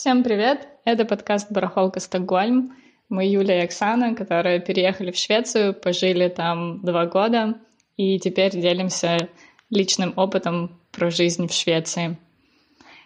Всем привет! Это подкаст «Барахолка Стокгольм». Мы Юля и Оксана, которые переехали в Швецию, пожили там два года и теперь делимся личным опытом про жизнь в Швеции.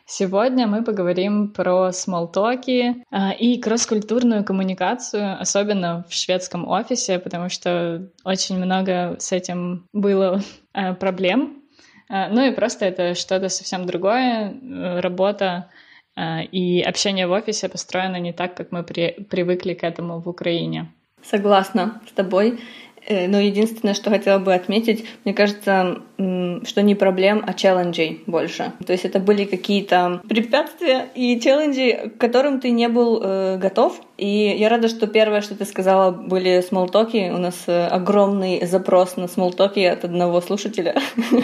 Сегодня мы поговорим про смолтоки а, и кросс-культурную коммуникацию, особенно в шведском офисе, потому что очень много с этим было а, проблем. А, ну и просто это что-то совсем другое. Работа и общение в офисе построено не так, как мы при, привыкли к этому в Украине. Согласна с тобой. Э, но единственное, что хотела бы отметить, мне кажется, что не проблем, а челленджей больше. То есть это были какие-то препятствия и челленджи, к которым ты не был э, готов. И я рада, что первое, что ты сказала, были смолтоки. У нас э, огромный запрос на смолтоки от одного слушателя,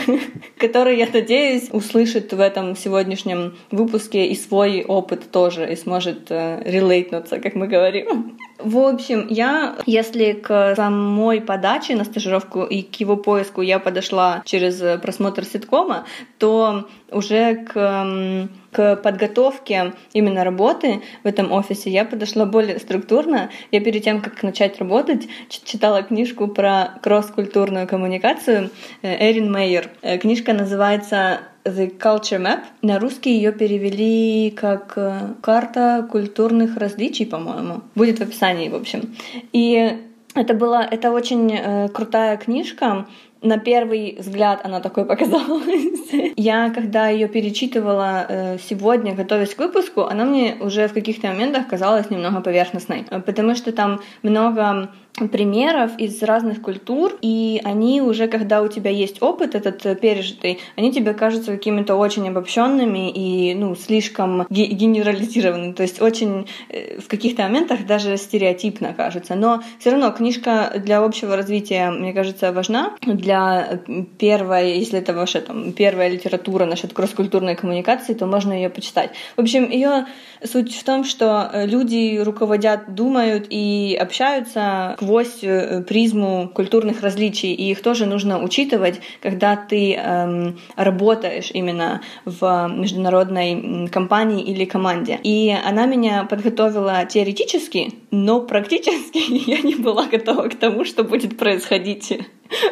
который, я надеюсь, услышит в этом сегодняшнем выпуске и свой опыт тоже, и сможет э, релейтнуться, как мы говорим. В общем, я, если к самой подаче на стажировку и к его поиску я подошла через просмотр ситкома, то уже к, к подготовке именно работы в этом офисе я подошла более структурно. Я перед тем, как начать работать, читала книжку про кросс-культурную коммуникацию э, Эрин Мейер. Э, книжка называется The Culture Map. На русский ее перевели как э, «Карта культурных различий», по-моему. Будет в описании, в общем. И это была, это очень э, крутая книжка, на первый взгляд она такой показалась. Я, когда ее перечитывала э, сегодня, готовясь к выпуску, она мне уже в каких-то моментах казалась немного поверхностной, потому что там много примеров из разных культур, и они уже, когда у тебя есть опыт этот э, пережитый, они тебе кажутся какими-то очень обобщенными и, ну, слишком генерализированными, то есть очень э, в каких-то моментах даже стереотипно кажутся. Но все равно книжка для общего развития, мне кажется, важна для первой, если это ваша там первая литература насчет кросс-культурной коммуникации, то можно ее почитать. В общем, ее суть в том, что э, люди руководят, думают и общаются сквозь э, призму культурных различий, и их тоже нужно учитывать, когда ты эм, работаешь именно в международной компании или команде. И она меня подготовила теоретически, но практически я не была готова к тому, что будет происходить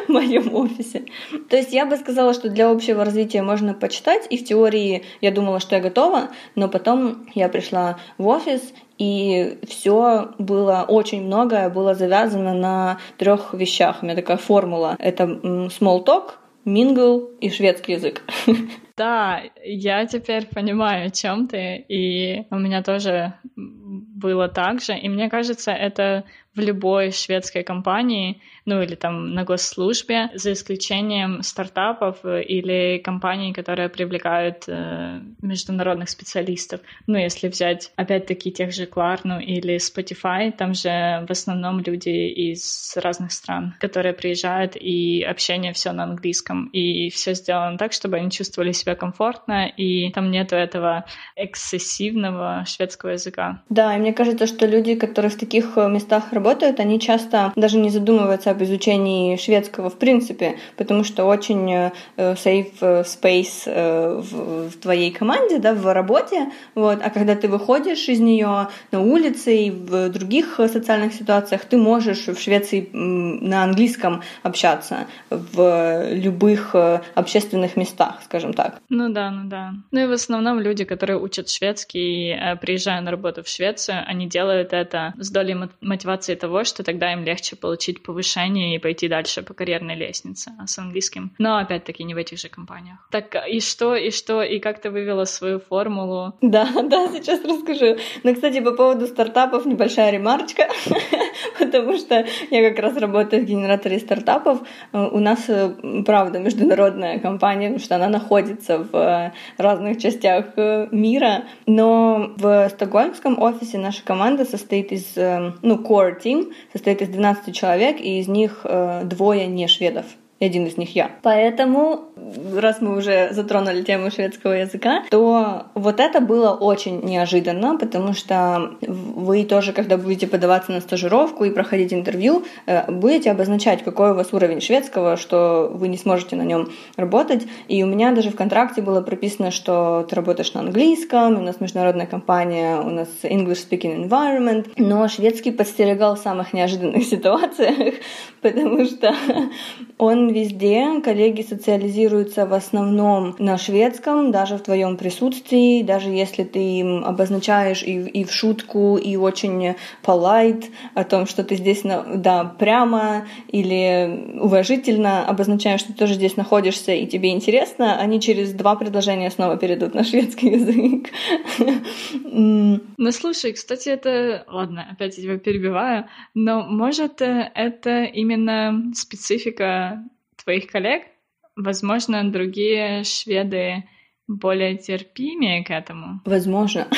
в моем офисе. То есть я бы сказала, что для общего развития можно почитать, и в теории я думала, что я готова, но потом я пришла в офис, и все было очень многое было завязано на трех вещах. У меня такая формула. Это small talk, mingle и шведский язык. Да, я теперь понимаю, о чем ты, и у меня тоже было так же. И мне кажется, это в любой шведской компании, ну или там на госслужбе, за исключением стартапов или компаний, которые привлекают э, международных специалистов. Ну, если взять, опять-таки, тех же Klarna или Spotify, там же в основном люди из разных стран, которые приезжают, и общение все на английском, и все сделано так, чтобы они чувствовали себя комфортно, и там нету этого эксцессивного шведского языка. Да, и мне кажется, что люди, которые в таких э, местах работают, они часто даже не задумываются об изучении шведского в принципе, потому что очень э, safe э, space э, в, в твоей команде, да, в работе, вот, а когда ты выходишь из нее на улице и в других социальных ситуациях, ты можешь в Швеции на английском общаться в любых общественных местах, скажем так. Ну да, ну да. Ну и в основном люди, которые учат шведский, приезжая на работу в Швецию, они делают это с долей мотивации того, что тогда им легче получить повышение и пойти дальше по карьерной лестнице а с английским. Но опять-таки не в этих же компаниях. Так и что, и что, и как ты вывела свою формулу? Да, да, сейчас расскажу. Ну, кстати, по поводу стартапов небольшая ремарочка, потому что я как раз работаю в генераторе стартапов. У нас, э, правда, международная компания, потому что она находится в э, разных частях э, мира, но в стокгольмском офисе наша команда состоит из, ну, core team, состоит из 12 человек, и из них э, двое не шведов. И один из них я. Поэтому, раз мы уже затронули тему шведского языка, то вот это было очень неожиданно, потому что вы тоже, когда будете подаваться на стажировку и проходить интервью, э, будете обозначать, какой у вас уровень шведского, что вы не сможете на нем работать. И у меня даже в контракте было прописано, что ты работаешь на английском, у нас международная компания, у нас English Speaking Environment, но шведский подстерегал в самых неожиданных ситуациях, потому что он везде, коллеги социализируются в основном на шведском, даже в твоем присутствии, даже если ты им обозначаешь и, и в шутку, и очень полайт о том, что ты здесь, да, прямо или уважительно обозначаешь, что ты тоже здесь находишься и тебе интересно, они через два предложения снова перейдут на шведский язык. Ну, слушай, кстати, это... Ладно, опять я тебя перебиваю, но может э, это именно специфика твоих коллег? Возможно, другие шведы более терпимее к этому? Возможно.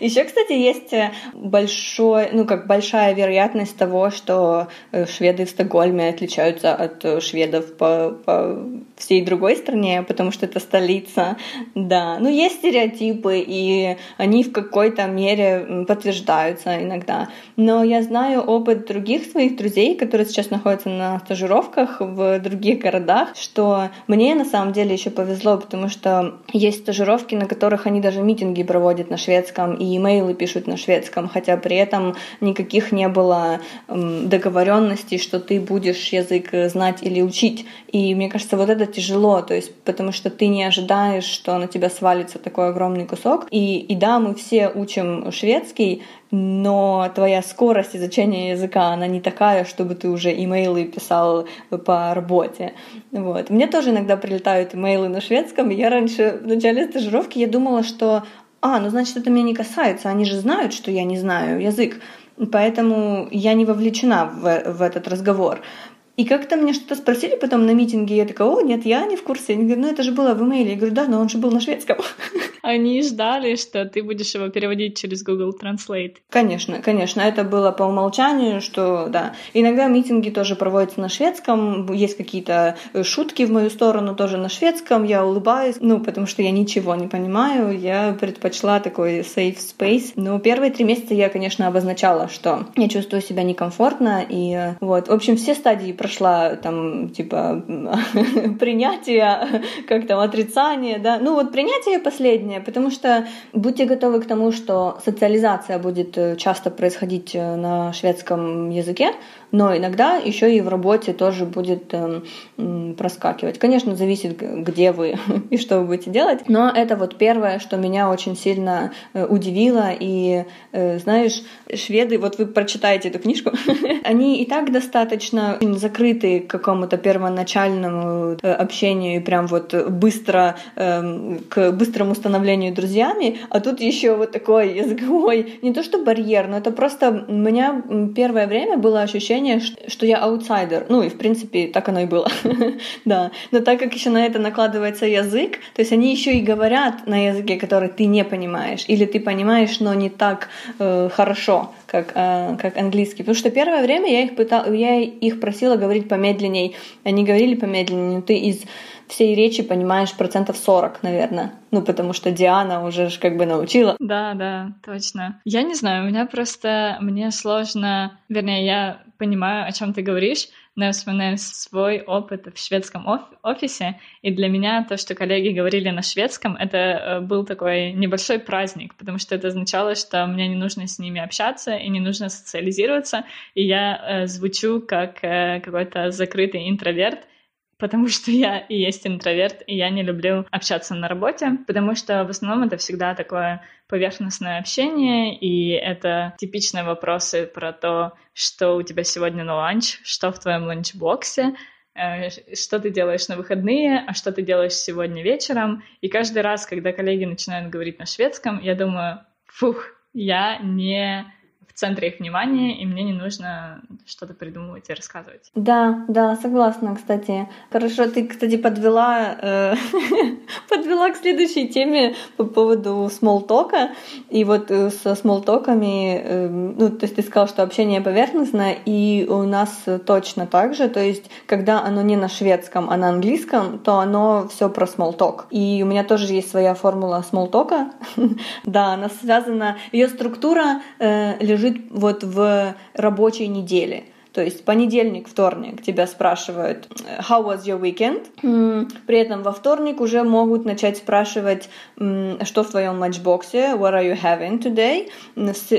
Еще, кстати, есть э, большой, ну, как большая вероятность того, что э, шведы в Стокгольме отличаются от э, шведов по, по всей другой стране, потому что это столица. Да, ну, есть стереотипы, и они в какой-то мере подтверждаются иногда. Но я знаю опыт других своих друзей, которые сейчас находятся на стажировках в других городах, что мне на самом деле еще повезло, потому что есть стажировки, на которых они даже митинги проводят на шведском, и имейлы пишут на шведском, хотя при этом никаких не было договоренностей, что ты будешь язык знать или учить. И мне кажется, вот это тяжело, то есть потому что ты не ожидаешь, что на тебя свалится такой огромный кусок. И, и да, мы все учим шведский, но твоя скорость изучения языка, она не такая, чтобы ты уже имейлы писал по работе. Вот. Мне тоже иногда прилетают имейлы на шведском, и я раньше в начале стажировки я думала, что а, ну значит, это меня не касается, они же знают, что я не знаю язык, поэтому я не вовлечена в, в этот разговор. И как-то мне что-то спросили потом на митинге, я такая, о, нет, я не в курсе. Они говорят, ну это же было в имейле. Я говорю, да, но он же был на шведском. Они ждали, что ты будешь его переводить через Google Translate. Конечно, конечно, это было по умолчанию, что, да. Иногда митинги тоже проводятся на шведском, есть какие-то э, шутки в мою сторону тоже на шведском, я улыбаюсь, ну, потому что я ничего не понимаю, я предпочла такой safe space. Но первые три месяца я, конечно, обозначала, что я чувствую себя некомфортно, и э, вот, в общем, все стадии прошла там, типа, принятие, как там, отрицание, да. Ну вот принятие последнее, потому что будьте готовы к тому, что социализация будет э, часто происходить э, на шведском языке, но иногда еще и в работе тоже будет э, проскакивать. Конечно, зависит, где вы и что вы будете делать, но это вот первое, что меня очень сильно э, удивило. И, э, знаешь, шведы, вот вы прочитаете эту книжку, они и так достаточно закрыты к какому-то первоначальному э, общению и прям вот быстро э, к быстрому становлению друзьями, а тут еще вот такой языковой, не то что барьер, но это просто у меня первое время было ощущение, ощущение, что я аутсайдер. Ну и, в принципе, так оно и было. да. Но так как еще на это накладывается язык, то есть они еще и говорят на языке, который ты не понимаешь, или ты понимаешь, но не так э, хорошо, как, э, как английский. Потому что первое время я их, пытал, я их просила говорить помедленней. Они говорили помедленнее, но ты из всей речи понимаешь процентов 40, наверное. Ну, потому что Диана уже как бы научила. Да, да, точно. Я не знаю, у меня просто, мне сложно, вернее, я понимаю, о чем ты говоришь, но я вспоминаю свой опыт в шведском оф- офисе, и для меня то, что коллеги говорили на шведском, это э, был такой небольшой праздник, потому что это означало, что мне не нужно с ними общаться и не нужно социализироваться, и я э, звучу как э, какой-то закрытый интроверт, потому что я и есть интроверт, и я не люблю общаться на работе, потому что в основном это всегда такое поверхностное общение, и это типичные вопросы про то, что у тебя сегодня на ланч, что в твоем ланчбоксе, э, что ты делаешь на выходные, а что ты делаешь сегодня вечером. И каждый раз, когда коллеги начинают говорить на шведском, я думаю, фух, я не в центре их внимания, и мне не нужно что-то придумывать и рассказывать. Да, да, согласна, кстати. Хорошо, ты, кстати, подвела, э, подвела к следующей теме по поводу смолтока. И вот э, со смолтоками, э, ну, то есть ты сказал, что общение поверхностное, и у нас точно так же. То есть, когда оно не на шведском, а на английском, то оно все про смолток. И у меня тоже есть своя формула смолтока. да, она связана, ее структура э, лежит вот в рабочей неделе. То есть понедельник, вторник тебя спрашивают «How was your weekend?». При этом во вторник уже могут начать спрашивать «Что в твоем ланчбоксе?», «What are you having today?».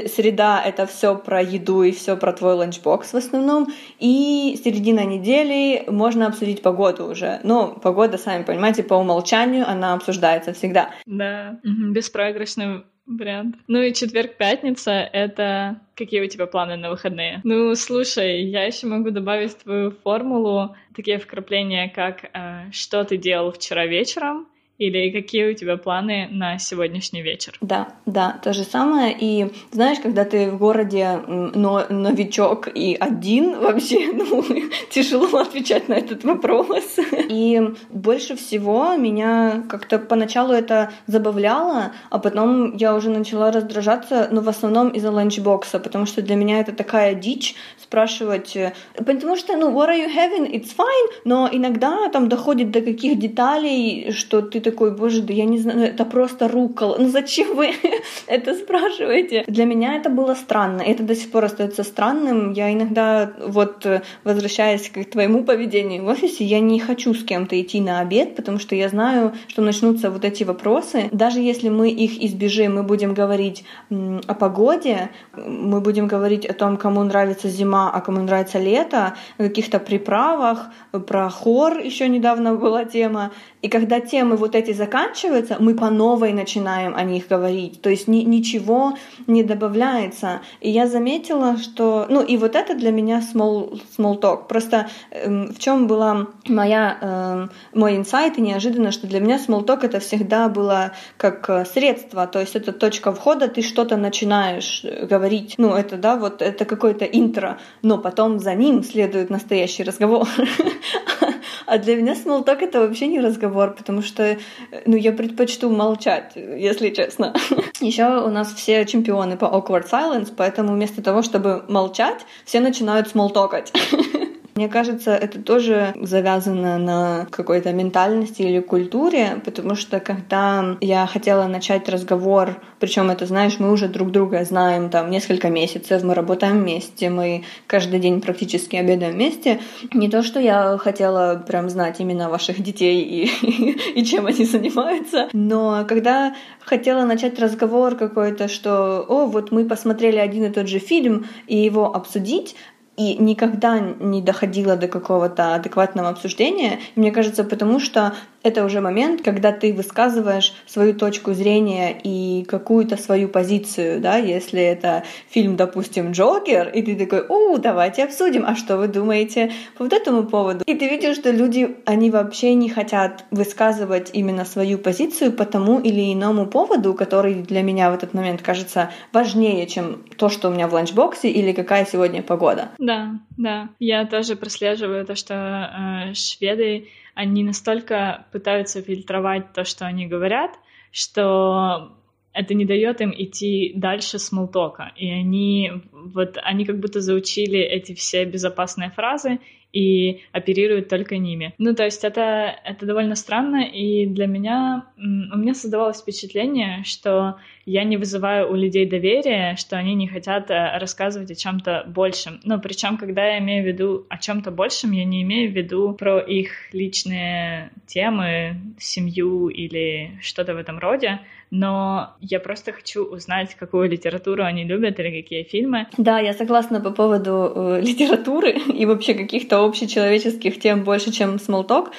Среда — это все про еду и все про твой ланчбокс в основном. И середина недели можно обсудить погоду уже. Но погода, сами понимаете, по умолчанию она обсуждается всегда. Да, беспроигрышный вариант. Ну и четверг-пятница — это какие у тебя планы на выходные? Ну, слушай, я еще могу добавить в твою формулу такие вкрапления, как э, «что ты делал вчера вечером?» Или какие у тебя планы на сегодняшний вечер? Да, да, то же самое. И знаешь, когда ты в городе но, новичок и один, вообще, ну, тяжело отвечать на этот вопрос. И больше всего меня как-то поначалу это забавляло, а потом я уже начала раздражаться, но ну, в основном из-за ланчбокса, потому что для меня это такая дичь спрашивать, э, потому что, ну, what are you having? It's fine, но иногда там доходит до каких деталей, что ты такой, боже, да я не знаю, ну, это просто рукола. Ну зачем вы это спрашиваете? Для меня это было странно. Это до сих пор остается странным. Я иногда, вот возвращаясь к твоему поведению в офисе, я не хочу с кем-то идти на обед, потому что я знаю, что начнутся вот эти вопросы. Даже если мы их избежим, мы будем говорить о погоде, мы будем говорить о том, кому нравится зима, а кому нравится лето, о каких-то приправах, про хор еще недавно была тема. И когда темы вот эти заканчиваются, мы по новой начинаем о них говорить. То есть ни, ничего не добавляется. И я заметила, что... Ну и вот это для меня small, small talk. Просто э, в чем была моя, э, мой инсайт и неожиданно, что для меня small talk это всегда было как э, средство. То есть это точка входа, ты что-то начинаешь э, говорить. Ну это, да, вот это какое-то интро. Но потом за ним следует настоящий разговор. А для меня talk это вообще не разговор, потому что ну, я предпочту молчать, если честно. Еще у нас все чемпионы по awkward silence, поэтому вместо того, чтобы молчать, все начинают смолтокать. Мне кажется, это тоже завязано на какой-то ментальности или культуре, потому что когда я хотела начать разговор, причем это, знаешь, мы уже друг друга знаем там несколько месяцев, мы работаем вместе, мы каждый день практически обедаем вместе. Не то, что я хотела прям знать именно ваших детей и, и чем они занимаются, но когда хотела начать разговор какой-то, что, о, вот мы посмотрели один и тот же фильм и его обсудить, и никогда не доходила до какого-то адекватного обсуждения. И мне кажется, потому что это уже момент, когда ты высказываешь свою точку зрения и какую-то свою позицию, да, если это фильм, допустим, Джокер, и ты такой, у, давайте обсудим, а что вы думаете по вот этому поводу? И ты видишь, что люди, они вообще не хотят высказывать именно свою позицию по тому или иному поводу, который для меня в этот момент кажется важнее, чем то, что у меня в ланчбоксе или какая сегодня погода. Да, да. Я тоже прослеживаю то, что э, шведы они настолько пытаются фильтровать то, что они говорят, что это не дает им идти дальше смолтока. И они вот они как будто заучили эти все безопасные фразы и оперируют только ними. Ну, то есть это, это довольно странно, и для меня, у меня создавалось впечатление, что я не вызываю у людей доверия, что они не хотят э, рассказывать о чем-то большем. Ну, причем, когда я имею в виду о чем-то большем, я не имею в виду про их личные темы, семью или что-то в этом роде, но я просто хочу узнать, какую литературу они любят или какие фильмы. Да, я согласна по поводу э, литературы и вообще каких-то общечеловеческих тем больше, чем смолток,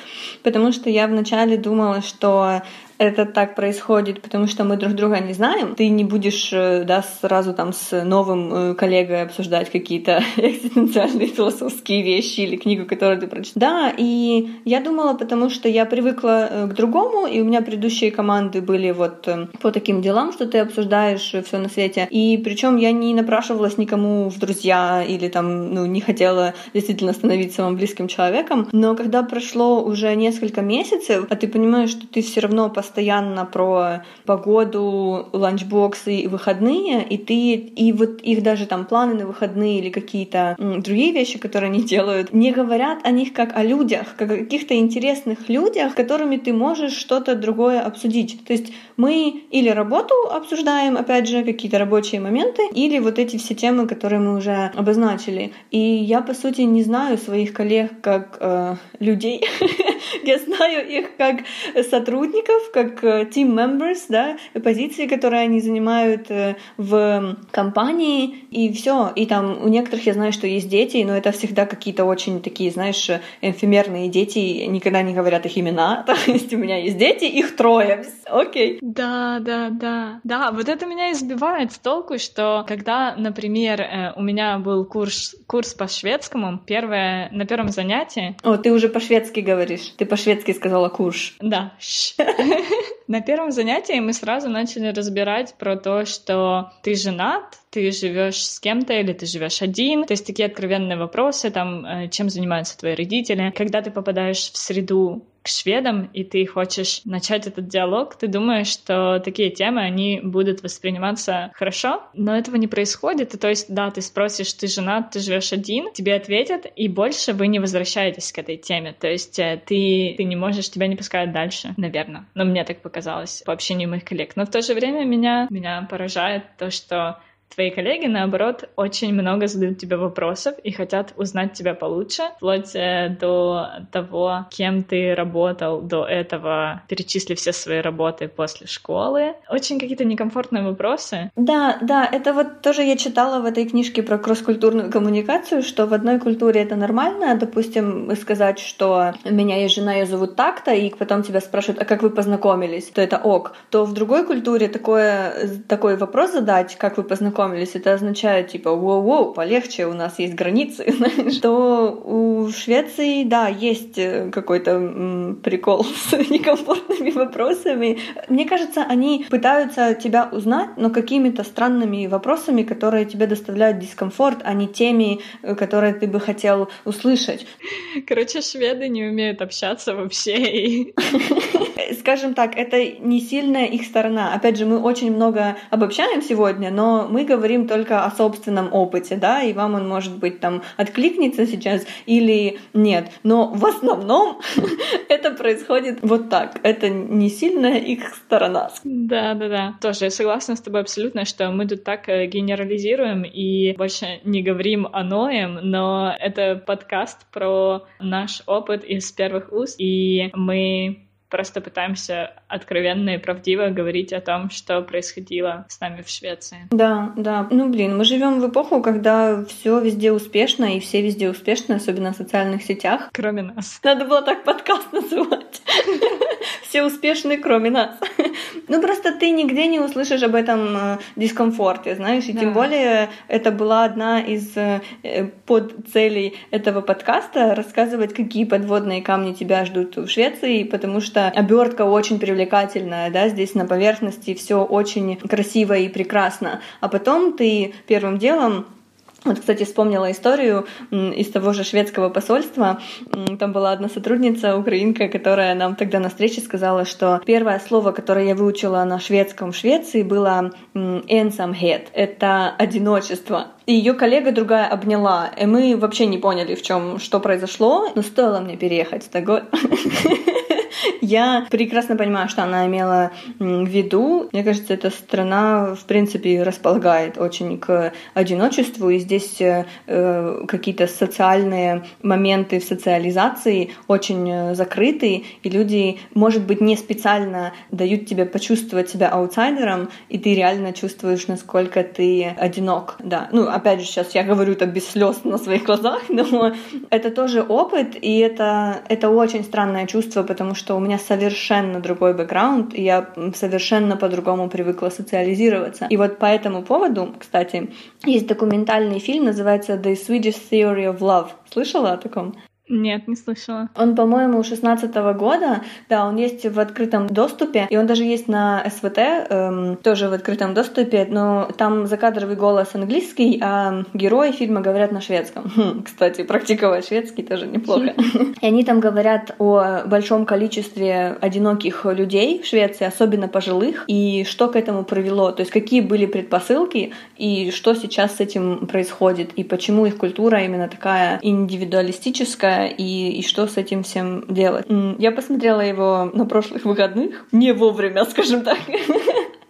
потому что я вначале думала, что это так происходит, потому что мы друг друга не знаем. Ты не будешь, э, да, сразу там с новым э, коллегой обсуждать какие-то экзистенциальные философские вещи или книгу, которую ты прочитал. Да, и я думала, потому что я привыкла э, к другому, и у меня предыдущие команды были вот по таким делам, что ты обсуждаешь все на свете. И причем я не напрашивалась никому в друзья или там, ну, не хотела действительно становиться самым близким человеком. Но когда прошло уже несколько месяцев, а ты понимаешь, что ты все равно постоянно про погоду, ланчбоксы и выходные, и ты, и вот их даже там планы на выходные или какие-то другие вещи, которые они делают, не говорят о них как о людях, как о каких-то интересных людях, которыми ты можешь что-то другое обсудить. То есть мы или работу обсуждаем, опять же, какие-то рабочие моменты, или вот эти все темы, которые мы уже обозначили. И я, по сути, не знаю своих коллег как э, людей. я знаю их как сотрудников, как э, team members, да, позиции, которые они занимают э, в компании, и все. И там у некоторых я знаю, что есть дети, но это всегда какие-то очень такие, знаешь, эфемерные дети, никогда не говорят их имена. То есть у меня есть дети, их трое. Окей. Да, да, да. Да, вот это меня избивает с толку, что когда, например, э, у меня был курс, курс по шведскому, первое, на первом занятии... О, ты уже по-шведски говоришь. Ты по-шведски сказала курс. Да. На первом занятии мы сразу начали разбирать про то, что ты женат, ты живешь с кем-то или ты живешь один. То есть такие откровенные вопросы, там, э, чем занимаются твои родители. Когда ты попадаешь в среду к шведам, и ты хочешь начать этот диалог, ты думаешь, что такие темы, они будут восприниматься хорошо, но этого не происходит. И то есть, да, ты спросишь, ты женат, ты живешь один, тебе ответят, и больше вы не возвращаетесь к этой теме. То есть э, ты, ты не можешь, тебя не пускают дальше, наверное. Но мне так показалось по общению моих коллег. Но в то же время меня, меня поражает то, что Твои коллеги, наоборот, очень много задают тебе вопросов и хотят узнать тебя получше, вплоть э, до того, кем ты работал до этого, перечисли все свои работы после школы. Очень какие-то некомфортные вопросы. Да, да, это вот тоже я читала в этой книжке про кросс-культурную коммуникацию, что в одной культуре это нормально, допустим, сказать, что меня есть жена, ее зовут так-то, и потом тебя спрашивают, а как вы познакомились, то это ок. То в другой культуре такое, такой вопрос задать, как вы познакомились, познакомились, это означает, типа, воу-воу, полегче, у нас есть границы, то у Швеции, да, есть э, какой-то прикол с некомфортными вопросами. Мне кажется, они пытаются тебя узнать, но какими-то странными вопросами, которые тебе доставляют дискомфорт, а не теми, э, которые ты бы хотел услышать. Короче, шведы не умеют общаться вообще. Скажем так, это не сильная их сторона. Опять же, мы очень много обобщаем сегодня, но мы говорим только о собственном опыте, да, и вам он может быть там откликнется сейчас или нет. Но в основном это происходит вот так. Это не сильная их сторона. Да, да, да. Тоже согласна с тобой абсолютно, что мы тут так э, генерализируем и больше не говорим о Ноем, но это подкаст про наш опыт из первых уст, и мы просто пытаемся откровенно и правдиво говорить о том, что происходило с нами в Швеции. Да, да. Ну, блин, мы живем в эпоху, когда все везде успешно, и все везде успешны, особенно в социальных сетях. Кроме нас. Надо было так подкаст называть. Все успешны, кроме нас. Ну, просто ты нигде не услышишь об этом э, дискомфорте, знаешь, и тем более это была одна из э, подцелей этого подкаста — рассказывать, какие подводные камни тебя ждут в Швеции, потому что обертка очень привлекательная, да, здесь на поверхности все очень красиво и прекрасно. А потом ты первым делом вот, кстати, вспомнила историю из того же шведского посольства. Там была одна сотрудница, украинка, которая нам тогда на встрече сказала, что первое слово, которое я выучила на шведском в Швеции, было «ensamhet». Это одиночество. И ее коллега другая обняла, и мы вообще не поняли, в чем что произошло, но стоило мне переехать в Стокгольм. Я прекрасно понимаю, что она имела в виду. Мне кажется, эта страна, в принципе, располагает очень к одиночеству, и здесь э, какие-то социальные моменты в социализации очень э, закрыты, и люди, может быть, не специально дают тебе почувствовать себя аутсайдером, и ты реально чувствуешь, насколько ты одинок. Да, ну, опять же, сейчас я говорю это без слез на своих глазах, но это тоже опыт, и это, это очень странное чувство, потому что что у меня совершенно другой бэкграунд, и я совершенно по-другому привыкла социализироваться. И вот по этому поводу, кстати, есть документальный фильм, называется The Swedish Theory of Love. Слышала о таком? Нет, не слышала. Он, по-моему, 16 -го года, да, он есть в открытом доступе, и он даже есть на СВТ, эм, тоже в открытом доступе, но там закадровый голос английский, а герои фильма говорят на шведском. Хм, кстати, практиковать шведский тоже неплохо. И они там говорят о большом количестве одиноких людей в Швеции, особенно пожилых, и что к этому привело, то есть какие были предпосылки, и что сейчас с этим происходит, и почему их культура именно такая индивидуалистическая, и, и что с этим всем делать. Я посмотрела его на прошлых выходных, не вовремя, скажем так.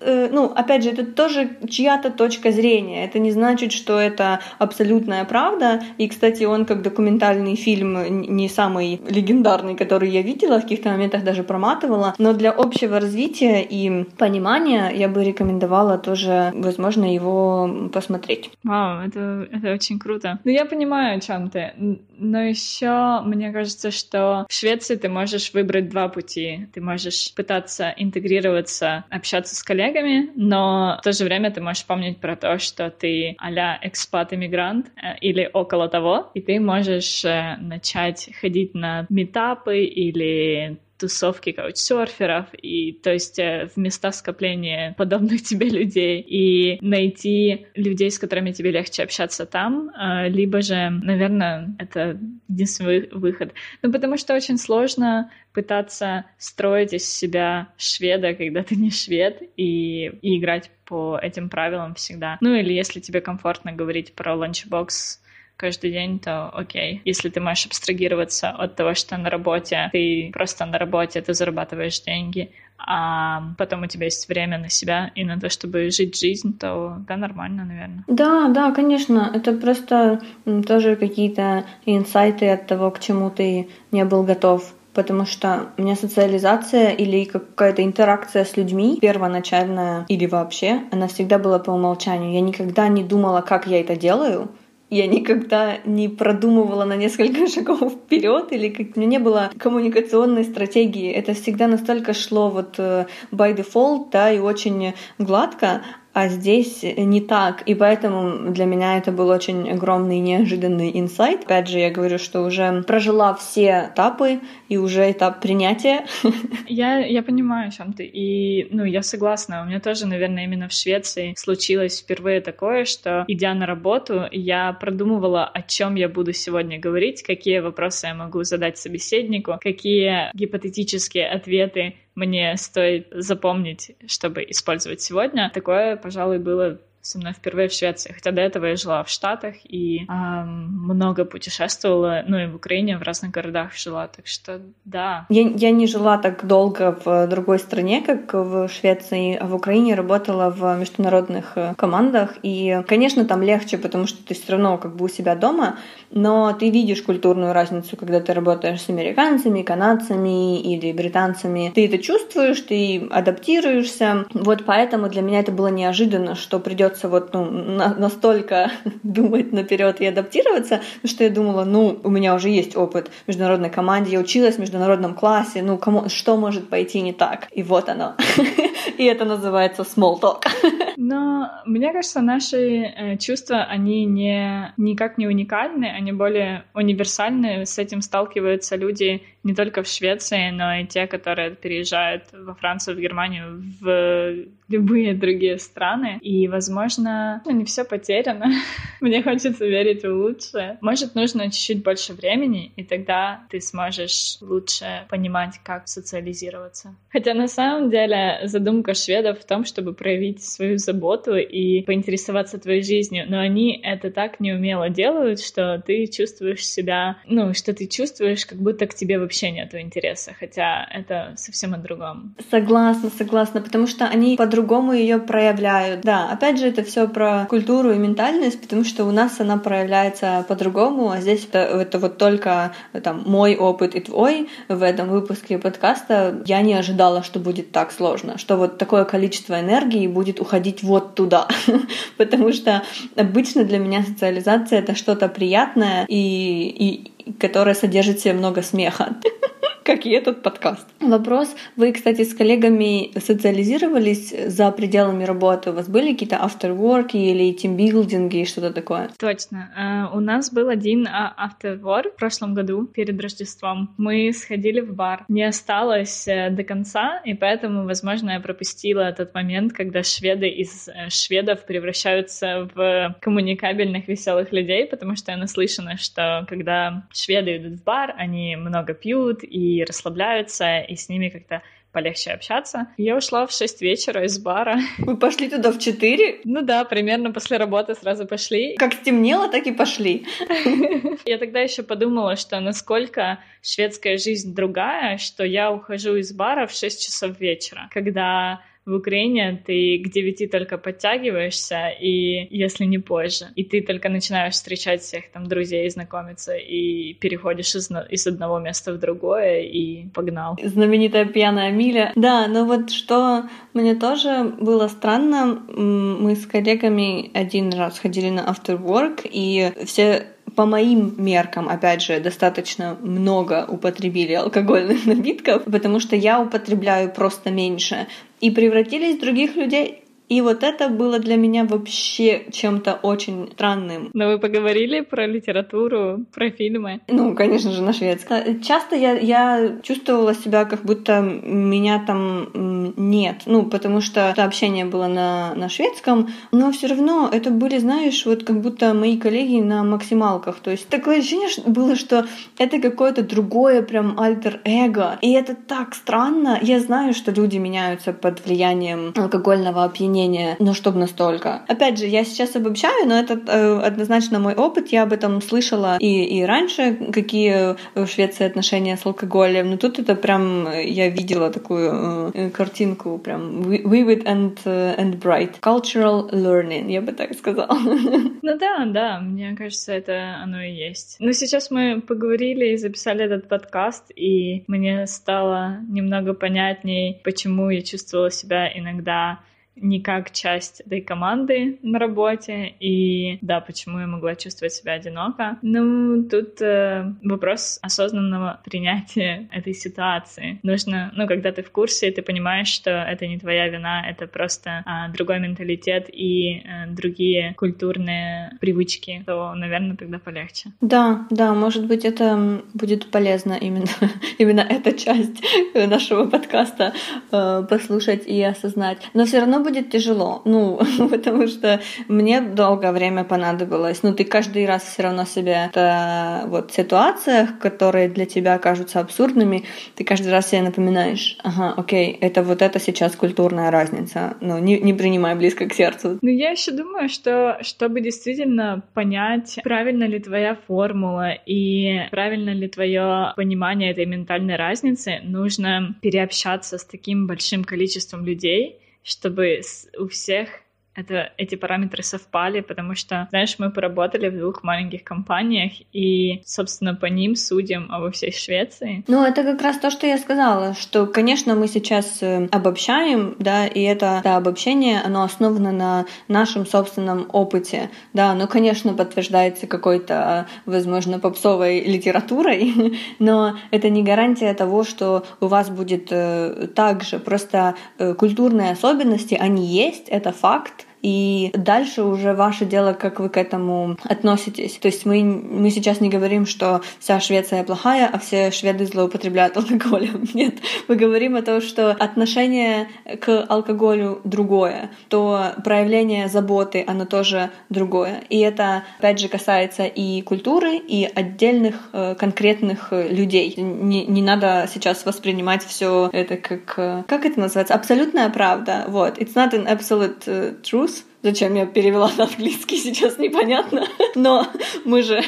Э, ну, опять же, это тоже чья-то точка зрения. Это не значит, что это абсолютная правда. И, кстати, он как документальный фильм не самый легендарный, который я видела, в каких-то моментах даже проматывала. Но для общего развития и понимания я бы рекомендовала тоже, возможно, его посмотреть. Вау, это, это очень круто. Ну, я понимаю, о чем ты. Но еще мне кажется, что в Швеции ты можешь выбрать два пути. Ты можешь пытаться интегрироваться, общаться с коллегами, коллегами, но в то же время ты можешь помнить про то, что ты а-ля экспат-иммигрант э, или около того, и ты можешь э, начать ходить на метапы или тусовки каучсерферов, и то есть э, в места скопления подобных тебе людей, и найти людей, с которыми тебе легче общаться там, либо же, наверное, это единственный выход. Ну, потому что очень сложно пытаться строить из себя шведа, когда ты не швед, и, и играть по этим правилам всегда. Ну или если тебе комфортно говорить про ланчбокс каждый день, то окей. Если ты можешь абстрагироваться от того, что на работе, ты просто на работе, ты зарабатываешь деньги, а потом у тебя есть время на себя и на то, чтобы жить жизнь, то да, нормально, наверное. Да, да, конечно. Это просто тоже какие-то инсайты от того, к чему ты не был готов потому что у меня социализация или какая-то интеракция с людьми первоначальная или вообще, она всегда была по умолчанию. Я никогда не думала, как я это делаю. Я никогда не продумывала на несколько шагов вперед или как у меня не было коммуникационной стратегии. Это всегда настолько шло вот э, by default, да, и очень гладко а здесь не так. И поэтому для меня это был очень огромный неожиданный инсайт. Опять же, я говорю, что уже прожила все этапы и уже этап принятия. Я, я понимаю, о чем ты. И, ну, я согласна. У меня тоже, наверное, именно в Швеции случилось впервые такое, что, идя на работу, я продумывала, о чем я буду сегодня говорить, какие вопросы я могу задать собеседнику, какие гипотетические ответы мне стоит запомнить, чтобы использовать сегодня. Такое, пожалуй, было со мной впервые в Швеции, хотя до этого я жила в Штатах и э, много путешествовала, ну и в Украине, в разных городах жила, так что да. Я, я не жила так долго в другой стране, как в Швеции, а в Украине работала в международных э, командах, и, конечно, там легче, потому что ты все равно как бы у себя дома, но ты видишь культурную разницу, когда ты работаешь с американцами, канадцами или британцами. Ты это чувствуешь, ты адаптируешься. Вот поэтому для меня это было неожиданно, что придет придется вот ну, на, настолько думать наперед и адаптироваться, что я думала, ну, у меня уже есть опыт в международной команде, я училась в международном классе, ну, кому, что может пойти не так? И вот оно. И это называется small talk. Но мне кажется, наши э, чувства, они не, никак не уникальны, они более универсальны. С этим сталкиваются люди не только в Швеции, но и те, которые переезжают во Францию, в Германию, в любые другие страны. И, возможно, не все потеряно. Мне хочется верить в лучшее. Может, нужно чуть-чуть больше времени, и тогда ты сможешь лучше понимать, как социализироваться. Хотя на самом деле задумка шведов в том, чтобы проявить свою заботу и поинтересоваться твоей жизнью, но они это так неумело делают, что ты чувствуешь себя, ну, что ты чувствуешь, как будто к тебе вообще нету интереса, хотя это совсем о другом. Согласна, согласна, потому что они по-другому ее проявляют. Да, опять же, это все про культуру и ментальность, потому что у нас она проявляется по-другому, а здесь это, это вот только там мой опыт и твой в этом выпуске подкаста. Я не ожидала, что будет так сложно, что вот такое количество энергии будет уходить вот туда, потому что обычно для меня социализация это что-то приятное и, и которое содержит в себе много смеха. как и этот подкаст. Вопрос, вы, кстати, с коллегами социализировались за пределами работы? У вас были какие-то afterwork или тимбилдинги и что-то такое? Точно. Э, у нас был один afterwork в прошлом году перед Рождеством. Мы сходили в бар. Не осталось э, до конца, и поэтому, возможно, я пропустила этот момент, когда шведы из э, шведов превращаются в коммуникабельных веселых людей, потому что я наслышана, что когда шведы идут в бар, они много пьют и расслабляются, и с ними как-то полегче общаться. Я ушла в 6 вечера из бара. Вы пошли туда в 4? Ну да, примерно после работы сразу пошли. Как стемнело, так и пошли. Я тогда еще подумала, что насколько шведская жизнь другая, что я ухожу из бара в 6 часов вечера, когда в Украине ты к девяти только подтягиваешься, и если не позже, и ты только начинаешь встречать всех там друзей, знакомиться, и переходишь из, из одного места в другое, и погнал. Знаменитая пьяная миля. Да, но вот что мне тоже было странно, мы с коллегами один раз ходили на after work, и все по моим меркам, опять же, достаточно много употребили алкогольных напитков, потому что я употребляю просто меньше. И превратились других людей и вот это было для меня вообще чем-то очень странным. Но вы поговорили про литературу, про фильмы? Ну, конечно же, на шведском. Часто я, я чувствовала себя, как будто меня там нет. Ну, потому что это общение было на, на шведском, но все равно это были, знаешь, вот как будто мои коллеги на максималках. То есть такое ощущение было, что это какое-то другое прям альтер-эго. И это так странно. Я знаю, что люди меняются под влиянием алкогольного опьянения мнение, но чтобы настолько. Опять же, я сейчас обобщаю, но это э, однозначно мой опыт. Я об этом слышала и, и раньше, какие в Швеции отношения с алкоголем. Но тут это прям, я видела такую э, картинку, прям vivid and, uh, and bright. Cultural learning, я бы так сказала. Ну да, да, мне кажется, это оно и есть. Но сейчас мы поговорили и записали этот подкаст, и мне стало немного понятней, почему я чувствовала себя иногда не как часть этой команды на работе, и да, почему я могла чувствовать себя одиноко. Ну, тут э, вопрос осознанного принятия этой ситуации. Нужно, ну, когда ты в курсе, ты понимаешь, что это не твоя вина, это просто э, другой менталитет и э, другие культурные привычки, то, наверное, тогда полегче. Да, да, может быть, это будет полезно именно, именно эта часть нашего подкаста э, послушать и осознать. Но все равно будет тяжело, ну, потому что мне долгое время понадобилось. Ну, ты каждый раз все равно себе в вот ситуациях, которые для тебя кажутся абсурдными, ты каждый раз себе напоминаешь, ага, окей, это вот это сейчас культурная разница. Ну, не, не принимай близко к сердцу. Ну, я еще думаю, что чтобы действительно понять, правильно ли твоя формула и правильно ли твое понимание этой ментальной разницы, нужно переобщаться с таким большим количеством людей, чтобы у всех это, эти параметры совпали, потому что, знаешь, мы поработали в двух маленьких компаниях, и, собственно, по ним судим обо всей Швеции. Ну, это как раз то, что я сказала, что, конечно, мы сейчас э, обобщаем, да, и это, это обобщение, оно основано на нашем собственном опыте, да, ну, конечно, подтверждается какой-то, возможно, попсовой литературой, но это не гарантия того, что у вас будет э, так же, просто э, культурные особенности, они есть, это факт, и дальше уже ваше дело, как вы к этому относитесь. То есть мы, мы сейчас не говорим, что вся Швеция плохая, а все шведы злоупотребляют алкоголем. Нет, мы говорим о том, что отношение к алкоголю другое, то проявление заботы, оно тоже другое. И это, опять же, касается и культуры, и отдельных э, конкретных э, людей. Не, не надо сейчас воспринимать все это как... Э, как это называется? Абсолютная правда. Вот. It's not an absolute truth, truth Зачем я перевела на английский, сейчас непонятно. Но мы же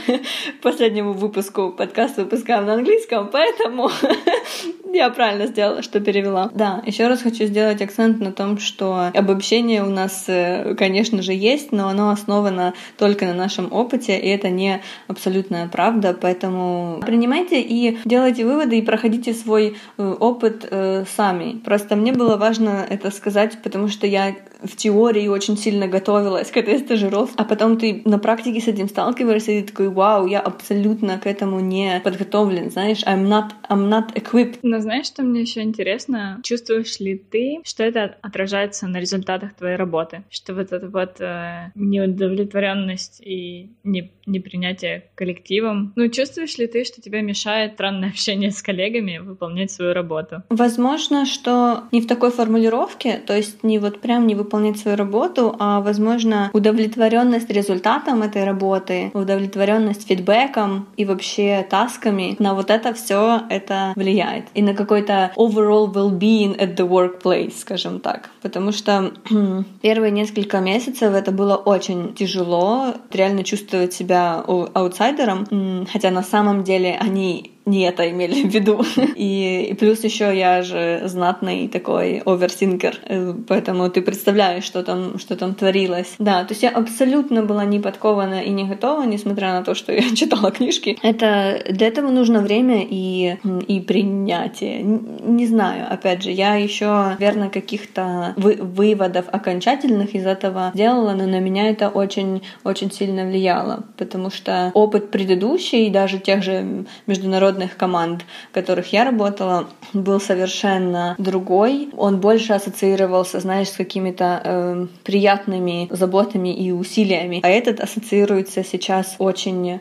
последнему выпуску подкаста выпускаем на английском, поэтому Я правильно сделала, что перевела. Да, еще раз хочу сделать акцент на том, что обобщение у нас, э, конечно же, есть, но оно основано только на нашем опыте, и это не абсолютная правда, поэтому принимайте и делайте выводы и проходите свой э, опыт э, сами. Просто мне было важно это сказать, потому что я в теории очень сильно готовилась к этой стажировке, а потом ты на практике с этим сталкиваешься и ты такой, вау, я абсолютно к этому не подготовлен, знаешь, I'm not, I'm not equipped. Но знаешь, что мне еще интересно? Чувствуешь ли ты, что это отражается на результатах твоей работы? Что вот эта вот э, неудовлетворенность и не, непринятие коллективом, ну, чувствуешь ли ты, что тебе мешает странное общение с коллегами выполнять свою работу? Возможно, что не в такой формулировке, то есть не вот прям не выполнять свою работу, а, возможно, удовлетворенность результатом этой работы, удовлетворенность фидбэком и вообще тасками, на вот это все это влияет. И на какой-то overall well-being at the workplace, скажем так. Потому что первые несколько месяцев это было очень тяжело, реально чувствовать себя аутсайдером, хотя на самом деле они не это имели в виду. И, и плюс еще я же знатный такой оверсинкер, э, поэтому ты представляешь, что там, что там творилось. Да, то есть я абсолютно была не подкована и не готова, несмотря на то, что я читала книжки. Это для этого нужно время и, и принятие. Не знаю, опять же, я еще, наверное, каких-то вы, выводов окончательных из этого делала, но на меня это очень, очень сильно влияло, потому что опыт предыдущий, даже тех же международных международных команд, в которых я работала, был совершенно другой. Он больше ассоциировался, знаешь, с какими-то э, приятными заботами и усилиями. А этот ассоциируется сейчас очень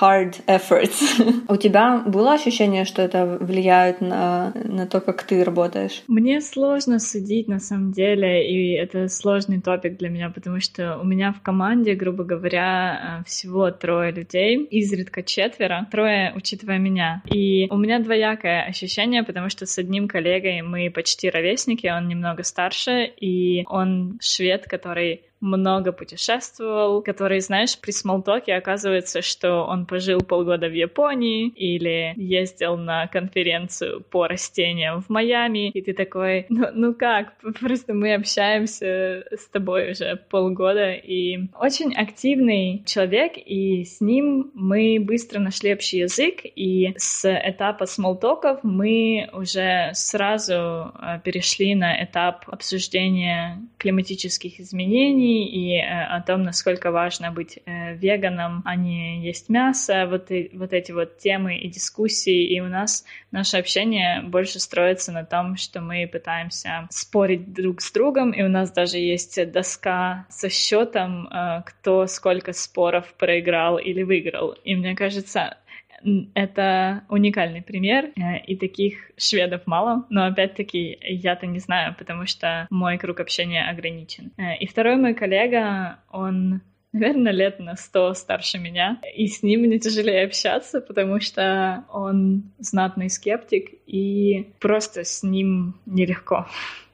hard efforts. У тебя было ощущение, что это влияет на, на то, как ты работаешь? Мне сложно судить на самом деле, и это сложный топик для меня, потому что у меня в команде, грубо говоря, э, всего трое людей, изредка четверо, трое, учитывая меня, и у меня двоякое ощущение, потому что с одним коллегой мы почти ровесники, он немного старше, и он швед, который много путешествовал, который, знаешь, при смолтоке оказывается, что он пожил полгода в Японии или ездил на конференцию по растениям в Майами, и ты такой, ну, ну как, просто мы общаемся с тобой уже полгода, и очень активный человек, и с ним мы быстро нашли общий язык, и с этапа смолтоков мы уже сразу э, перешли на этап обсуждения климатических изменений, и э, о том, насколько важно быть э, веганом, а не есть мясо, вот, и, вот эти вот темы и дискуссии, и у нас наше общение больше строится на том, что мы пытаемся спорить друг с другом, и у нас даже есть доска со счетом, э, кто сколько споров проиграл или выиграл. И мне кажется, это уникальный пример, э, и таких шведов мало, но опять-таки я-то не знаю, потому что мой круг общения ограничен. Э, и второй мой коллега, он наверное, лет на сто старше меня. И с ним мне тяжелее общаться, потому что он знатный скептик, и просто с ним нелегко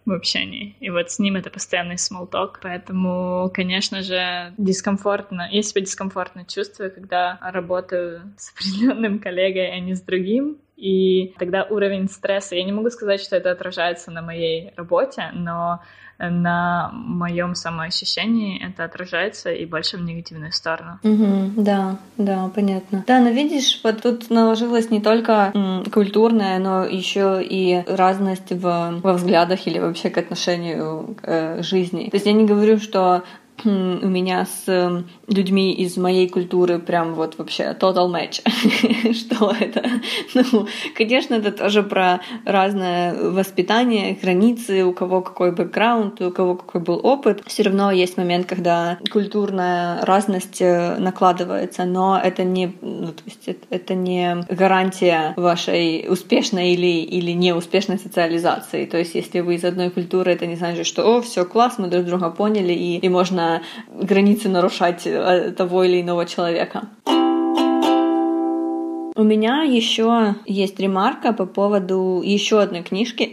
в общении. И вот с ним это постоянный смолток. Поэтому, конечно же, дискомфортно. Я себя дискомфортно чувствую, когда работаю с определенным коллегой, а не с другим. И тогда уровень стресса, я не могу сказать, что это отражается на моей работе, но на моем самоощущении это отражается и больше в негативную сторону. Угу, да, да, понятно. Да, но видишь, вот тут наложилась не только м, культурная, но еще и разность в, во взглядах или вообще к отношению к э, жизни. То есть я не говорю, что у меня с эм, людьми из моей культуры прям вот вообще total match. Что это? Ну, конечно, это тоже про разное воспитание, границы, у кого какой бэкграунд, у кого какой был опыт. Все равно есть момент, когда культурная разность э, накладывается, но это не, ну, то есть это, не гарантия вашей успешной или, или неуспешной социализации. То есть если вы из одной культуры, это не значит, что о, все класс, мы друг друга поняли, и, и можно границы нарушать э, того или иного человека. У меня еще есть ремарка по поводу еще одной книжки.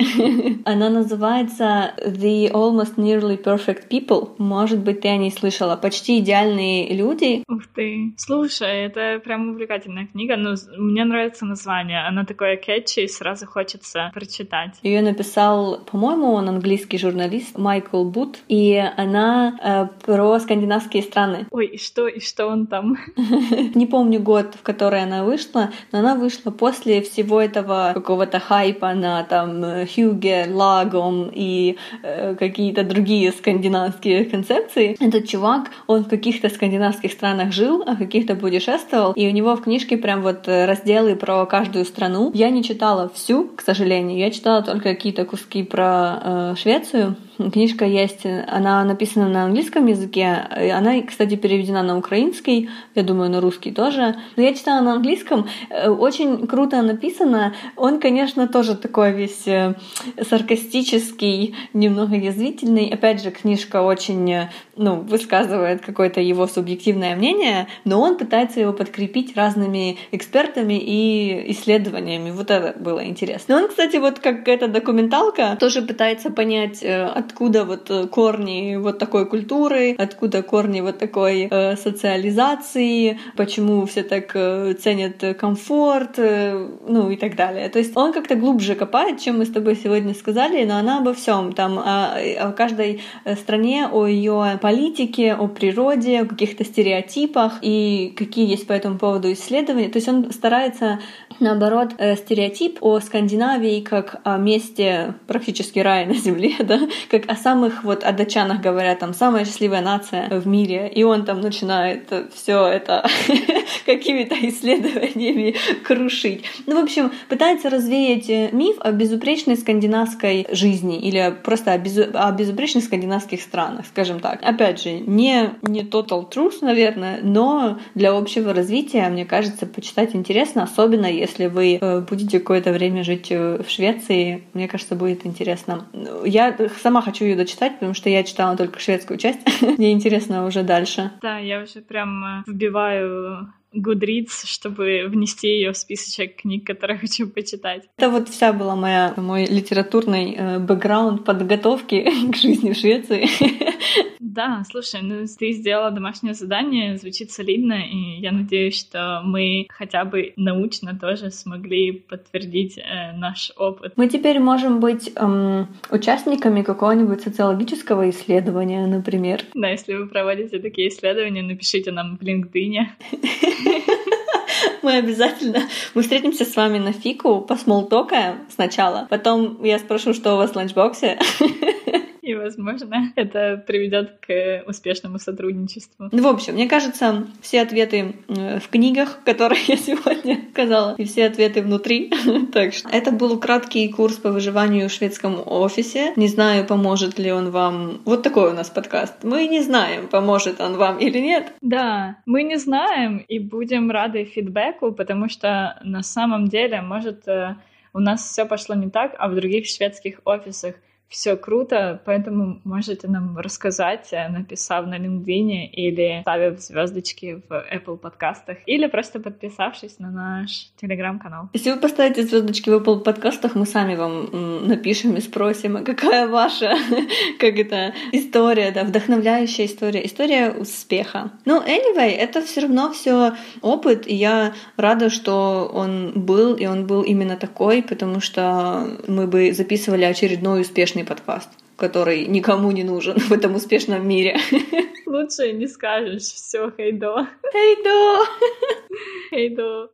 Она называется The Almost Nearly Perfect People. Может быть, ты о ней слышала. Почти идеальные люди. Ух ты. Слушай, это прям увлекательная книга. Но мне нравится название. Она такое кетчи, и сразу хочется прочитать. Ее написал, по-моему, он английский журналист Майкл Бут. И она э, про скандинавские страны. Ой, и что, и что он там? Не помню год, в который она вышла, но она вышла после всего этого какого-то хайпа на там Хьюге, Лагом и э, какие-то другие скандинавские концепции. Этот чувак, он в каких-то скандинавских странах жил, а каких-то путешествовал, и у него в книжке прям вот разделы про каждую страну. Я не читала всю, к сожалению, я читала только какие-то куски про э, Швецию. Книжка есть, она написана на английском языке, она, кстати, переведена на украинский, я думаю, на русский тоже. Но я читала на английском, э, очень круто написано. Он, конечно, тоже такой весь э, саркастический, немного язвительный. Опять же, книжка очень, э, ну, высказывает какое-то его субъективное мнение, но он пытается его подкрепить разными экспертами и исследованиями. Вот это было интересно. Но он, кстати, вот как эта документалка, тоже пытается понять, откуда вот корни вот такой культуры, откуда корни вот такой э, социализации, почему все так э, ценят комфорт, э, ну и так далее. То есть он как-то глубже копает, чем мы с тобой сегодня сказали, но она обо всем, там о, о каждой стране, о ее политике, о природе, о каких-то стереотипах и какие есть по этому поводу исследования. То есть он старается наоборот э, стереотип о Скандинавии как о месте практически рая на земле, да, как о самых вот о датчанах говорят, там самая счастливая нация в мире, и он там начинает все это какими-то исследованиями крушить. Ну, в общем, пытается развеять миф о безупречной скандинавской жизни или просто о, безу... о безупречных скандинавских странах, скажем так. Опять же, не, не total truth, наверное, но для общего развития, мне кажется, почитать интересно, особенно если вы э, будете какое-то время жить э, в Швеции, мне кажется, будет интересно. Я сама хочу ее дочитать, потому что я читала только шведскую часть. Мне интересно уже дальше. Да, я уже прям э, вбиваю Goodreads, чтобы внести ее в списочек книг, которые хочу почитать. Это вот вся была моя мой литературный э, бэкграунд подготовки к жизни в Швеции. Да, слушай, ну ты сделала домашнее задание, звучит солидно, и я надеюсь, что мы хотя бы научно тоже смогли подтвердить э, наш опыт. Мы теперь можем быть эм, участниками какого-нибудь социологического исследования, например. Да, если вы проводите такие исследования, напишите нам в LinkedIn. Мы обязательно... Мы встретимся с вами на фику, посмолтокаем сначала. Потом я спрошу, что у вас в ланчбоксе. И, возможно, это приведет к успешному сотрудничеству. Ну, в общем, мне кажется, все ответы э, в книгах, которые я сегодня сказала, и все ответы внутри. так что это был краткий курс по выживанию в шведском офисе. Не знаю, поможет ли он вам. Вот такой у нас подкаст. Мы не знаем, поможет он вам или нет. Да, мы не знаем и будем рады фидбэку, потому что на самом деле, может, э, у нас все пошло не так, а в других шведских офисах все круто, поэтому можете нам рассказать, э, написав на LinkedIn или ставив звездочки в Apple подкастах, или просто подписавшись на наш телеграм-канал. Если вы поставите звездочки в Apple подкастах, мы сами вам напишем и спросим, а какая ваша, как это, история, да, вдохновляющая история, история успеха. Ну, anyway, это все равно все опыт, и я рада, что он был, и он был именно такой, потому что мы бы записывали очередной успешный успешный подкаст, который никому не нужен в этом успешном мире. Лучше не скажешь. Все, хейдо. Хейдо. Хейдо.